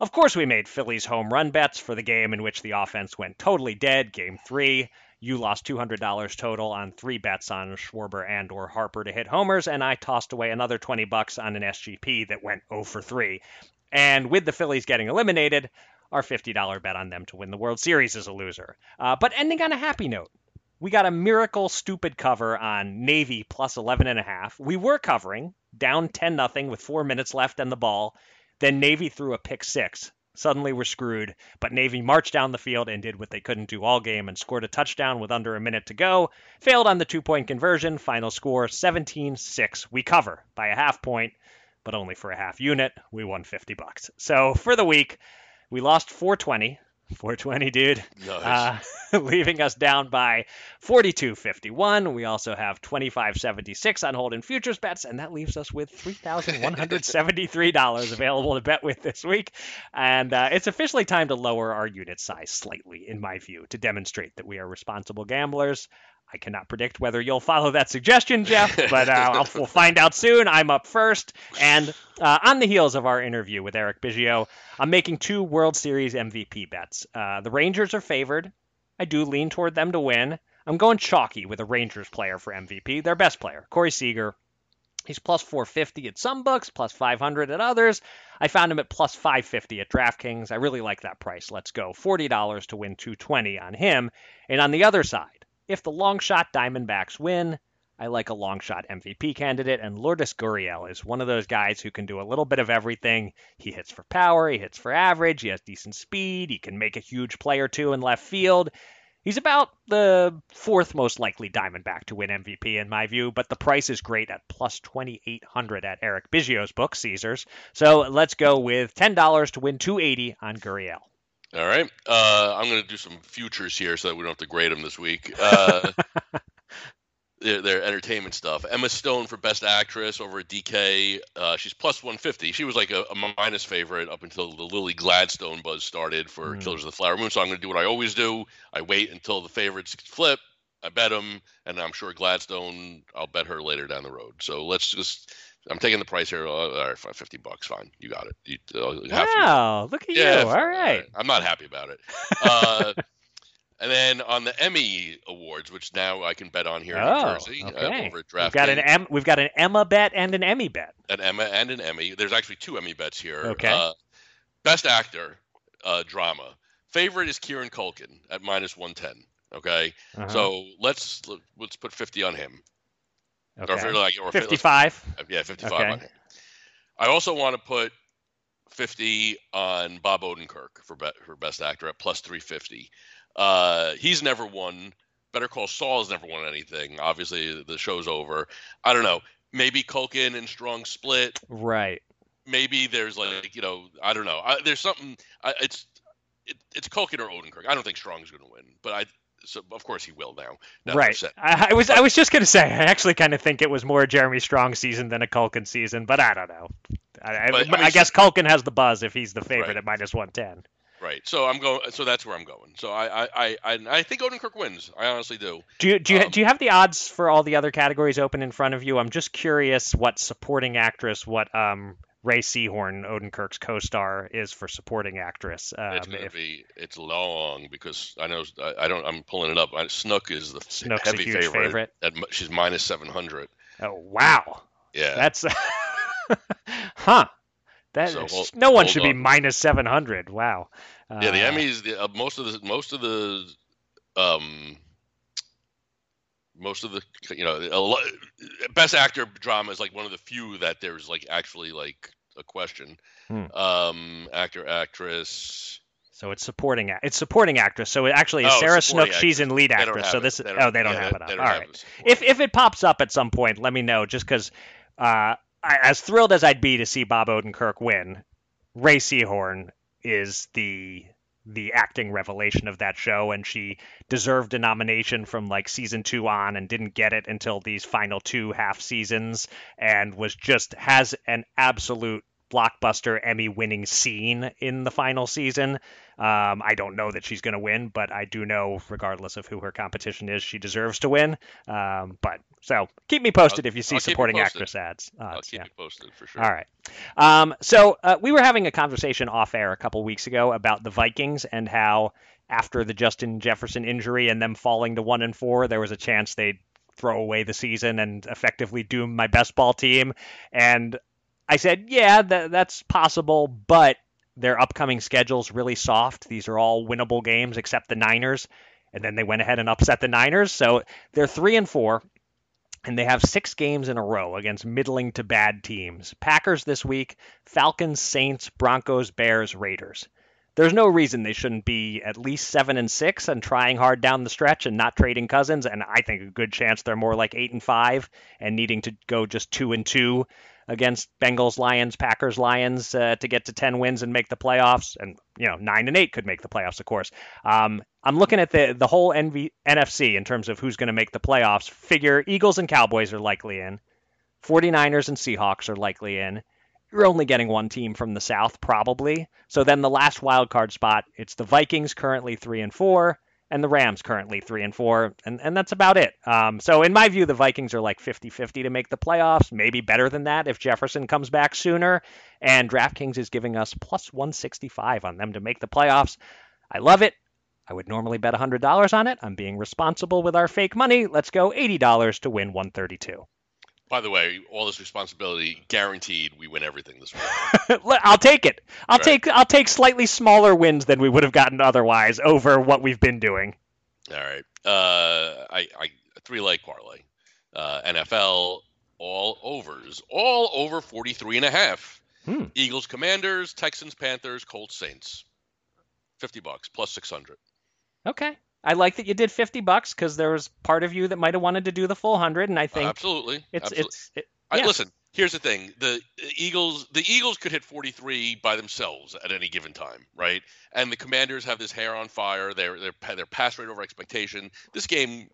Of course, we made Phillies home run bets for the game in which the offense went totally dead, game three. You lost $200 total on three bets on Schwarber and or Harper to hit homers, and I tossed away another 20 bucks on an SGP that went 0 for 3. And with the Phillies getting eliminated, our $50 bet on them to win the World Series is a loser. Uh, but ending on a happy note, we got a miracle stupid cover on Navy plus 11 and a half. We were covering down 10 nothing with 4 minutes left and the ball. Then Navy threw a pick 6. Suddenly we're screwed, but Navy marched down the field and did what they couldn't do all game and scored a touchdown with under a minute to go. Failed on the two-point conversion, final score 17-6. We cover by a half point. but only for a half unit. We won 50 bucks. So for the week, we lost 420. 420, dude. Nice. Uh, leaving us down by 42.51. We also have 25.76 on Holden futures bets, and that leaves us with $3,173 available to bet with this week. And uh, it's officially time to lower our unit size slightly, in my view, to demonstrate that we are responsible gamblers. I cannot predict whether you'll follow that suggestion, Jeff, but uh, I'll, we'll find out soon. I'm up first. And uh, on the heels of our interview with Eric Biggio, I'm making two World Series MVP bets. Uh, the Rangers are favored. I do lean toward them to win. I'm going chalky with a Rangers player for MVP, their best player, Corey Seager. He's plus 450 at some books, plus 500 at others. I found him at plus 550 at DraftKings. I really like that price. Let's go. $40 to win 220 on him. And on the other side, if the long shot Diamondbacks win, I like a long shot MVP candidate, and Lourdes Gurriel is one of those guys who can do a little bit of everything. He hits for power, he hits for average, he has decent speed, he can make a huge play or two in left field. He's about the fourth most likely Diamondback to win MVP in my view, but the price is great at plus 2,800 at Eric Biggio's book, Caesars. So let's go with $10 to win 280 on Gurriel. All right. Uh, I'm going to do some futures here so that we don't have to grade them this week. Uh, they're, they're entertainment stuff. Emma Stone for Best Actress over at DK. Uh, she's plus 150. She was like a, a, minus favorite up until the Lily Gladstone buzz started for mm. Killers of the Flower Moon. So I'm going to do what I always do. I wait until the favorites flip. I bet them, and I'm sure Gladstone. I'll bet her later down the road. So let's just I'm taking the price here. all right, fine, fifty bucks, fine. You got it. You, uh, wow, look at yeah, you. All right. right. I'm not happy about it. Uh, and then on the Emmy awards, which now I can bet on here in oh, New Jersey uh, okay. uh, over at DraftKings. We've got an M. We've got an Emma bet and an Emmy bet. An Emma and an Emmy. There's actually two Emmy bets here. Okay. Uh, best actor, uh, drama. Favorite is Kieran Culkin at minus one ten. Okay. Uh-huh. So let's let's put fifty on him. Okay. Or, like, or 55. yeah, 55 okay. I also want to put 50 on Bob Odenkirk for be, for best actor at plus 350. Uh, he's never won. Better Call Saul has never won anything. Obviously, the show's over. I don't know. Maybe Culkin and Strong split. Right. Maybe there's like you know I don't know. I, there's something. I, it's it, it's Culkin or Odenkirk. I don't think Strong's going to win, but I so of course he will now. now right. I, I, was I was just gonna say I actually kind of think it was more a Jeremy Strong season than a Culkin season, but I don't know. I, but, I, mean, I guess Culkin has the buzz if he's the favorite right. at minus one ten. Right. So I'm going. So that's where I'm going. So I I I, I think Odenkirk wins. I honestly do. Do you do you um, do you have the odds for all the other categories open in front of you? I'm just curious what supporting actress, what um Rhea Seehorn, Odenkirk's co-star, is for supporting actress. Um, it's gonna if, be it's long because I know I, I, don't I'm pulling it up. Snook is the Snook's heavy favorite. favorite. At, she's minus seven hundred. Oh wow! Yeah, that's huh. That so hold, no one should on. be minus seven hundred. Wow. Yeah, the uh, Emmys. The, uh, most of the most of the um most of the you know best actor drama is like one of the few that there's like actually like a question. Hmm. um actor actress. So it's supporting it's supporting actress. So it actually is oh, sarah snook. Actress. she's in lead actress. So this is oh they don't yeah, have it up all right. if if it pops up at some point let me know just because uh I, as thrilled as i'd be to see bob odenkirk win Rhea Seehorn is the the acting revelation of that show and she deserved a nomination from like season 2 on and didn't get it until these final two half seasons and was just has an absolute blockbuster Emmy winning scene in the final season. Um, I don't know that she's going to win, but I do know, regardless of who her competition is, she deserves to win. Um, but so keep me posted I'll, if you see I'll supporting actress ads. Uh, I'll keep yeah. you posted for sure. All right. Um, so uh, we were having a conversation off air a couple weeks ago about the Vikings and how after the Justin Jefferson injury and them falling to one and four, there was a chance they'd throw away the season and effectively doom my best ball team. And I said, yeah, that, that's possible, but their upcoming schedule's really soft. These are all winnable games except the Niners. And then they went ahead and upset the Niners. So they're three and four, and they have six games in a row against middling to bad teams. Packers this week, Falcons, Saints, Broncos, Bears, Raiders. there's no reason they shouldn't be at least seven and six and trying hard down the stretch and not trading Cousins. And I think a good chance they're more like eight and five and needing to go just two and two against Bengals, Lions, Packers, Lions uh, to get to 10 wins and make the playoffs. And, you know, nine and eight could make the playoffs, of course. Um, I'm looking at the, the whole NV, NFC in terms of who's going to make the playoffs. Figure Eagles and Cowboys are likely in, 49ers and Seahawks are likely in. You're only getting one team from the South, probably. So then the last wild card spot, it's the Vikings currently three and four, and the Rams currently three and four, and, and that's about it. Um, so in my view, the Vikings are like 50-50 to make the playoffs, maybe better than that if Jefferson comes back sooner. And DraftKings is giving us plus 165 on them to make the playoffs. I love it. I would normally bet $100 on it. I'm being responsible with our fake money. Let's go $80 to win 132. By the way, all this responsibility guaranteed. We win everything this week. I'll take it. I'll Right. take I'll take slightly smaller wins than we would have gotten otherwise over what we've been doing. All right. Uh, I, I three leg parlay. Uh, NFL all overs, all over 43 and a half. Hmm. Eagles, Commanders, Texans, Panthers, Colts, Saints. 50 bucks plus 600. Okay. I like that you did 50 bucks because there was part of you that might have wanted to do the full 100 and I think absolutely. it's absolutely. it's it, I, listen, here's the thing: the Eagles, the Eagles could hit 43 by themselves at any given time, right? And the Commanders have this hair on fire. Their their pa- their pass rate over expectation. This game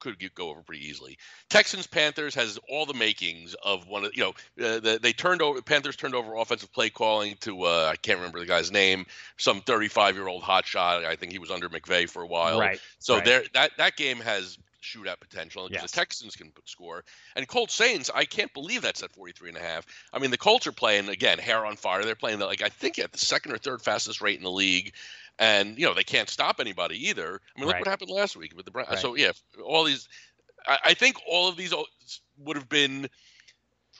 could get, go over pretty easily. Texans Panthers has all the makings of one of you know uh, the, they turned over Panthers turned over offensive play calling to uh, I can't remember the guy's name, some 35 year old hotshot. I think he was under McVay for a while. right. So Right. there that that game has shootout potential because Yes. the Texans can put score. And Colts Saints, I can't believe that's at 43 and a half. I mean, the Colts are playing again, hair on fire. They're playing the, like I think at the second or third fastest rate in the league. And you know, they can't stop anybody either. I mean, look Right. what happened last week with the Browns. Right. So yeah, all these I, I think all of these would have been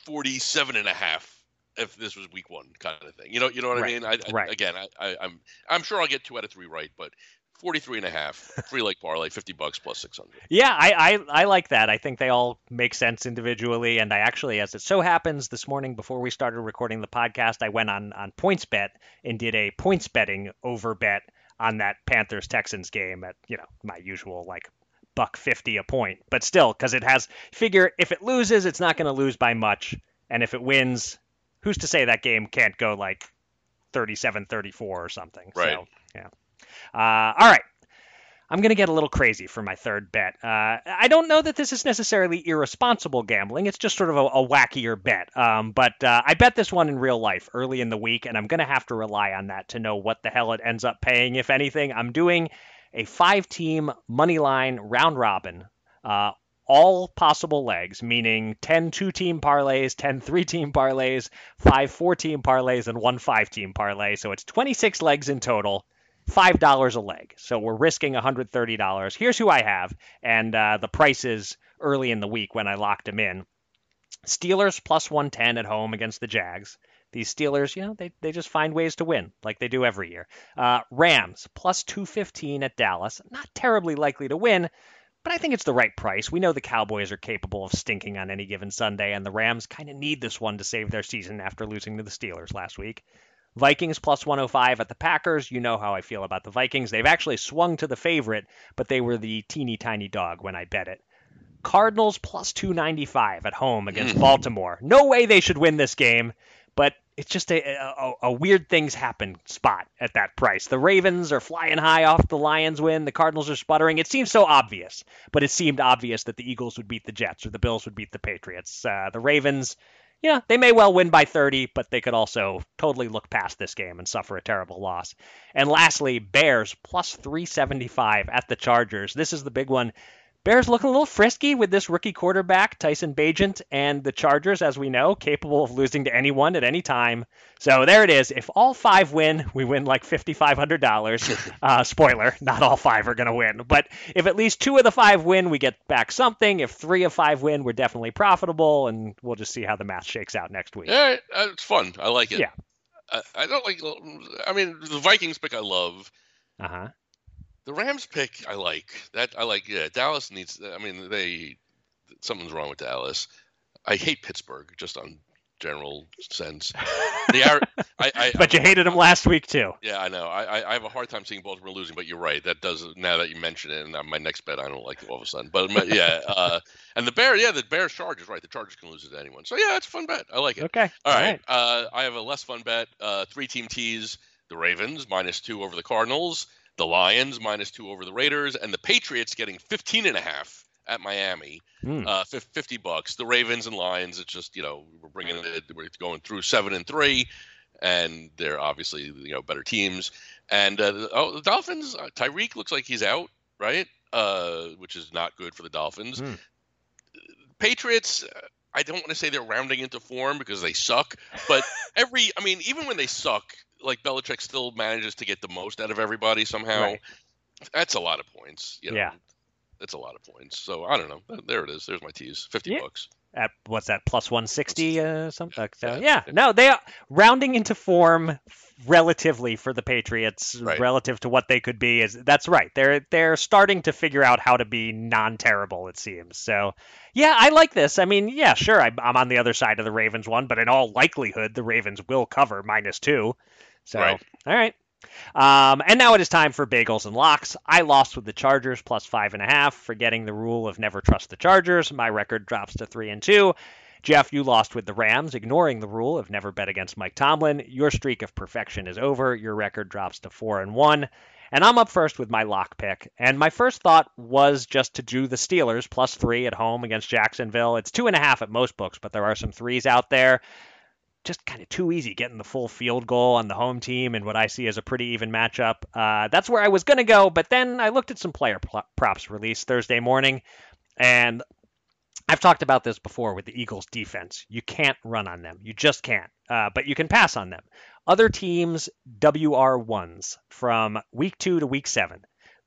47 and a half if this was week one kind of thing. You know, you know what Right. I mean? I, I, Right. Again, I, I, I'm I'm sure I'll get two out of three right, but 43 and a half, free leg parlay, 50 bucks plus 600. Yeah, I, I, I like that. I think they all make sense individually. And I actually, as it so happens, this morning before we started recording the podcast, I went on on PointsBet and did a points betting over bet on that Panthers Texans game at you know my usual like buck fifty a point. But still, because it has figure if it loses, it's not going to lose by much, and if it wins, who's to say that game can't go like 37-34 or something? Right. So, yeah. Uh, all right. I'm going to get a little crazy for my third bet. Uh, I don't know that this is necessarily irresponsible gambling. It's just sort of a, a wackier bet. Um, but uh, I bet this one in real life early in the week, and I'm going to have to rely on that to know what the hell it ends up paying, if anything. I'm doing a five team money line round robin. Uh, all possible legs, meaning 10 two team parlays, 10 three team parlays, 5 four team parlays, and 1 five team parlay. So it's 26 legs in total five dollars a leg. So we're risking $130. Here's who I have, and uh, the prices early in the week when I locked them in. Steelers plus 110 at home against the Jags. These Steelers, you know, they, they just find ways to win like they do every year. Uh, Rams plus 215 at Dallas. Not terribly likely to win, but I think it's the right price. We know the Cowboys are capable of stinking on any given Sunday, and the Rams kind of need this one to save their season after losing to the Steelers last week. Vikings plus 105 at the Packers. You know how I feel about the Vikings. They've actually swung to the favorite, but they were the teeny tiny dog when I bet it. Cardinals plus 295 at home against Mm. Baltimore. No way they should win this game, but it's just a, a, a weird things happen spot at that price. The Ravens are flying high off the Lions win. The Cardinals are sputtering. It seems so obvious, but it seemed obvious that the Eagles would beat the Jets or the Bills would beat the Patriots. Uh, the Ravens, yeah, they may well win by 30, but they could also totally look past this game and suffer a terrible loss. And lastly, Bears plus 375 at the Chargers. This is the big one. Bears looking a little frisky with this rookie quarterback, Tyson Bagent, and the Chargers, as we know, capable of losing to anyone at any time. So there it is. If all five win, we win like $5,500. Uh, spoiler, not all five are going to win. But if at least two of the five win, we get back something. If three of five win, we're definitely profitable, and we'll just see how the math shakes out next week. Yeah, uh, it's fun. I like it. Yeah. I, I don't like. I mean, the Vikings pick I love. Uh huh. The Rams pick I like. That I like. Yeah, Dallas needs. I mean, they something's wrong with Dallas. I hate Pittsburgh just on general sense. The I, I, but you hated them last week too. Yeah, I know. I, I have a hard time seeing Baltimore losing, but you're right. That does now that you mention it, and my next bet I don't like it all of a sudden. But yeah, uh, and the Bears, yeah, the Bears Chargers, right? The Chargers can lose it to anyone. So yeah, it's a fun bet. I like it. Okay. All, all right. right. Uh, I have a less fun bet. Uh, three team tease: the Ravens minus two over the Cardinals, the Lions minus two over the Raiders, and the Patriots getting 15 and a half at Miami, mm. uh, 50 bucks. The Ravens and Lions, it's just, you know, we're bringing it, we're going through seven and three, and they're obviously, you know, better teams. And uh, oh, the Dolphins, uh, Tyreek looks like he's out, right? Uh, which is not good for the Dolphins. Mm. Patriots, I don't want to say they're rounding into form because they suck, but every, I mean, even when they suck, like Belichick still manages to get the most out of everybody somehow. Right. That's a lot of points. You know, yeah it's a lot of points. So I don't know. There it is. There's my tease. Fifty yeah. bucks. At what's that? Plus one sixty uh, something. So, yeah. yeah. No, they are rounding into form relatively for the Patriots right. relative to what they could be. Is that's right. They're they're starting to figure out how to be non terrible. It seems. So yeah, I like this. I mean, yeah, sure. I, I'm on the other side of the Ravens one, but in all likelihood, the Ravens will cover minus two. So right. all right. Um, and now it is time for bagels and locks. I lost with the Chargers plus five and a half, forgetting the rule of never trust the Chargers. My record drops to three and two. Jeff, you lost with the Rams, ignoring the rule of never bet against Mike Tomlin. Your streak of perfection is over. Your record drops to four and one. And I'm up first with my lock pick. And my first thought was just to do the Steelers plus three at home against Jacksonville. It's two and a half at most books, but there are some threes out there just kind of too easy getting the full field goal on the home team and what I see as a pretty even matchup. Uh, that's where I was going to go, but then I looked at some player pl- props released Thursday morning, and I've talked about this before with the Eagles defense. You can't run on them. You just can't. Uh, but you can pass on them. Other teams' WR1s from week two to week seven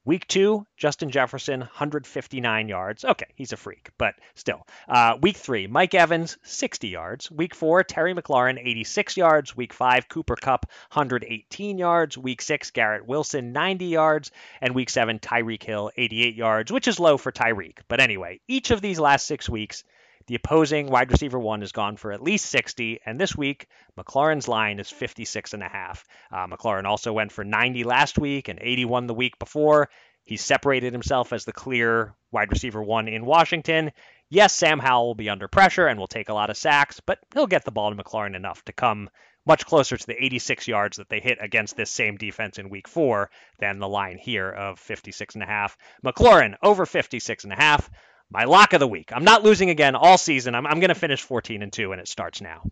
Week two, Justin Jefferson, 159 yards. Okay, he's a freak, but still. Uh, week three, Mike Evans, 60 yards. Week four, Terry McLaurin, 86 yards. Week five, Cooper Kupp, 118 yards. Week six, Garrett Wilson, 90 yards. And week seven, Tyreek Hill, 88 yards, which is low for Tyreek. But anyway, each of these last six weeks, the opposing wide receiver one has gone for at least 60, and this week McLaurin's line is 56 and a half. Uh, McLaurin also went for 90 last week and 81 the week before. He separated himself as the clear wide receiver one in Washington. Yes, Sam Howell will be under pressure and will take a lot of sacks, but he'll get the ball to McLaurin enough to come much closer to the 86 yards that they hit against this same defense in week four than the line here of 56 and a half. McLaurin over 56 and a half my lock of the week. I'm not losing again all season. I'm, I'm going to finish 14 and 2, and it starts now.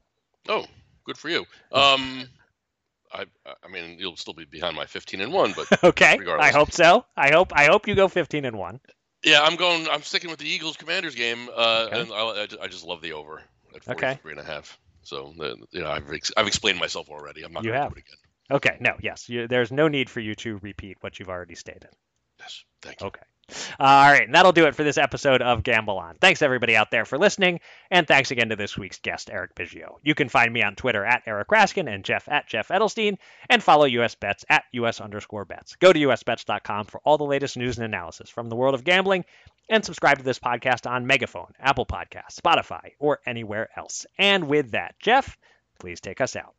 Oh, good for you. Um, I, I mean, you'll still be behind my 15 and 1, but okay. Regardless. I hope so. I hope I hope you go 15 and 1. Yeah, I'm going. I'm sticking with the Eagles Commanders game, uh, okay. and I, I, just love the over at 43 okay. and a half. So, you know, I've ex- I've explained myself already. I'm not going to do it again. Okay. No. Yes. You, there's no need for you to repeat what you've already stated. Yes. Thank you. Okay. All right, and that'll do it for this episode of Gamble On. Thanks everybody out there for listening, and thanks again to this week's guest, Eric Biggio. You can find me on Twitter at Eric Raskin and Jeff at Jeff Edelstein, and follow US Bets at US underscore bets. Go to usbets.com for all the latest news and analysis from the world of gambling, and subscribe to this podcast on Megaphone, Apple Podcasts, Spotify, or anywhere else. And with that, Jeff, please take us out.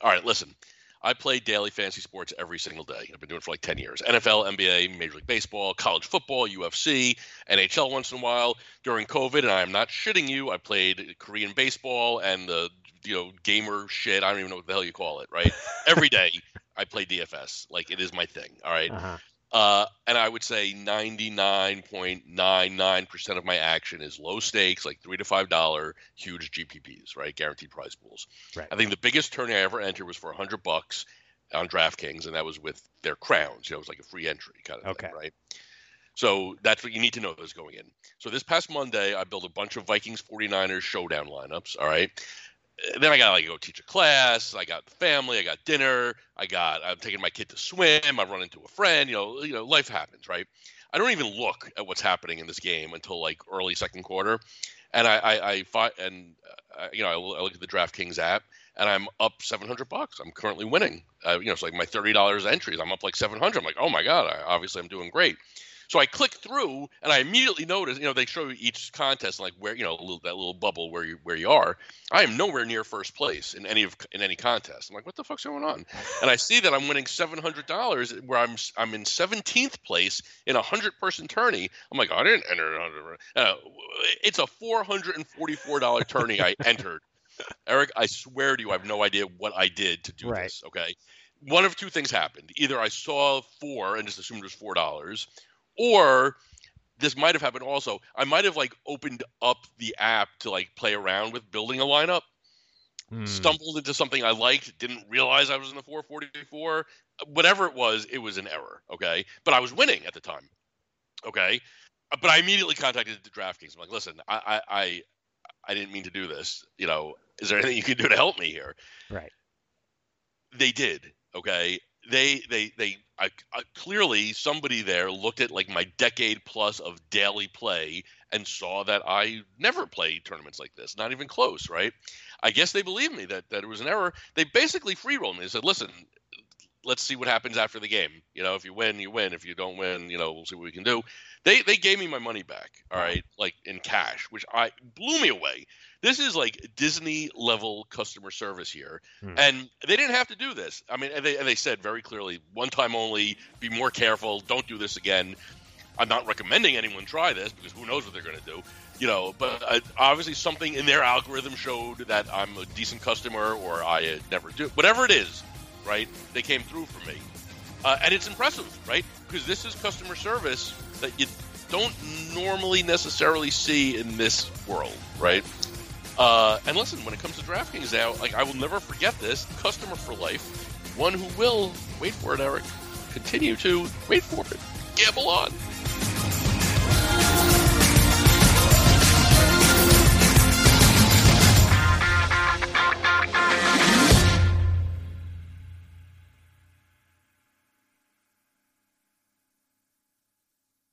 All right, listen. I play daily fantasy sports every single day. I've been doing it for like 10 years. NFL, NBA, Major League Baseball, college football, UFC, NHL once in a while. During COVID, and I am not shitting you, I played Korean baseball and the you know gamer shit. I don't even know what the hell you call it, right? every day I play DFS. Like it is my thing. All right? uh-huh. Uh, and I would say 99.99% of my action is low stakes, like three to five dollar, huge GPPs, right? Guaranteed prize pools. Right. I think the biggest tourney I ever entered was for hundred bucks on DraftKings, and that was with their crowns. You know, it was like a free entry kind of okay. thing, right? So that's what you need to know is going in. So this past Monday, I built a bunch of Vikings 49ers showdown lineups. All right then I got like go teach a class. I got family. I got dinner. I got I'm taking my kid to swim. I run into a friend. You know, you know, life happens, right? I don't even look at what's happening in this game until like early second quarter, and I I, I and uh, you know I, I, look at the DraftKings app and I'm up 700 bucks. I'm currently winning. Uh, you know, it's like my thirty dollars entries. I'm up like 700. I'm like, oh my god, I, obviously I'm doing great. So I click through, and I immediately notice, you know, they show you each contest, like where, you know, little, that little bubble where you where you are. I am nowhere near first place in any of in any contest. I'm like, what the fuck's going on? And I see that I'm winning seven hundred dollars, where I'm I'm in seventeenth place in a hundred person tourney. I'm like, I didn't enter. Uh, it's a four hundred and forty four dollar tourney I entered. Eric, I swear to you, I have no idea what I did to do Right. this. Okay, one of two things happened. Either I saw four and just assumed it was four dollars, or this might have happened also. I might have like opened up the app to like play around with building a lineup, Hmm. stumbled into something I liked, didn't realize I was in the 444. Whatever it was, it was an error. Okay, but I was winning at the time. Okay, but I immediately contacted the DraftKings. I'm like, listen, I I I, I didn't mean to do this. You know, is there anything you can do to help me here? Right. they did okay they they they I, I, clearly somebody there looked at like my decade plus of daily play and saw that i never played tournaments like this not even close right? I guess they believed me that that it was an error. They basically free rolled me. They said listen let's see what happens after the game. You know if you win you win. If you don't win you know we'll see what we can do they they gave me my money back all right like in cash which i blew me away. This is like disney level customer service here Hmm. and they didn't have to do this. I mean and they, and they said very clearly one time only be more careful don't do this again. I'm not recommending anyone try this because who knows what they're going to do you know but uh, obviously something in their algorithm showed that i'm a decent customer or i uh, never do whatever it is right they came through for me. Uh, and it's impressive right because this is customer service that you don't normally necessarily see in this world right uh, and listen, when it comes to DraftKings now, like I will never forget this: customer for life, one who will wait for it, Eric. Continue to wait for it. Gamble on.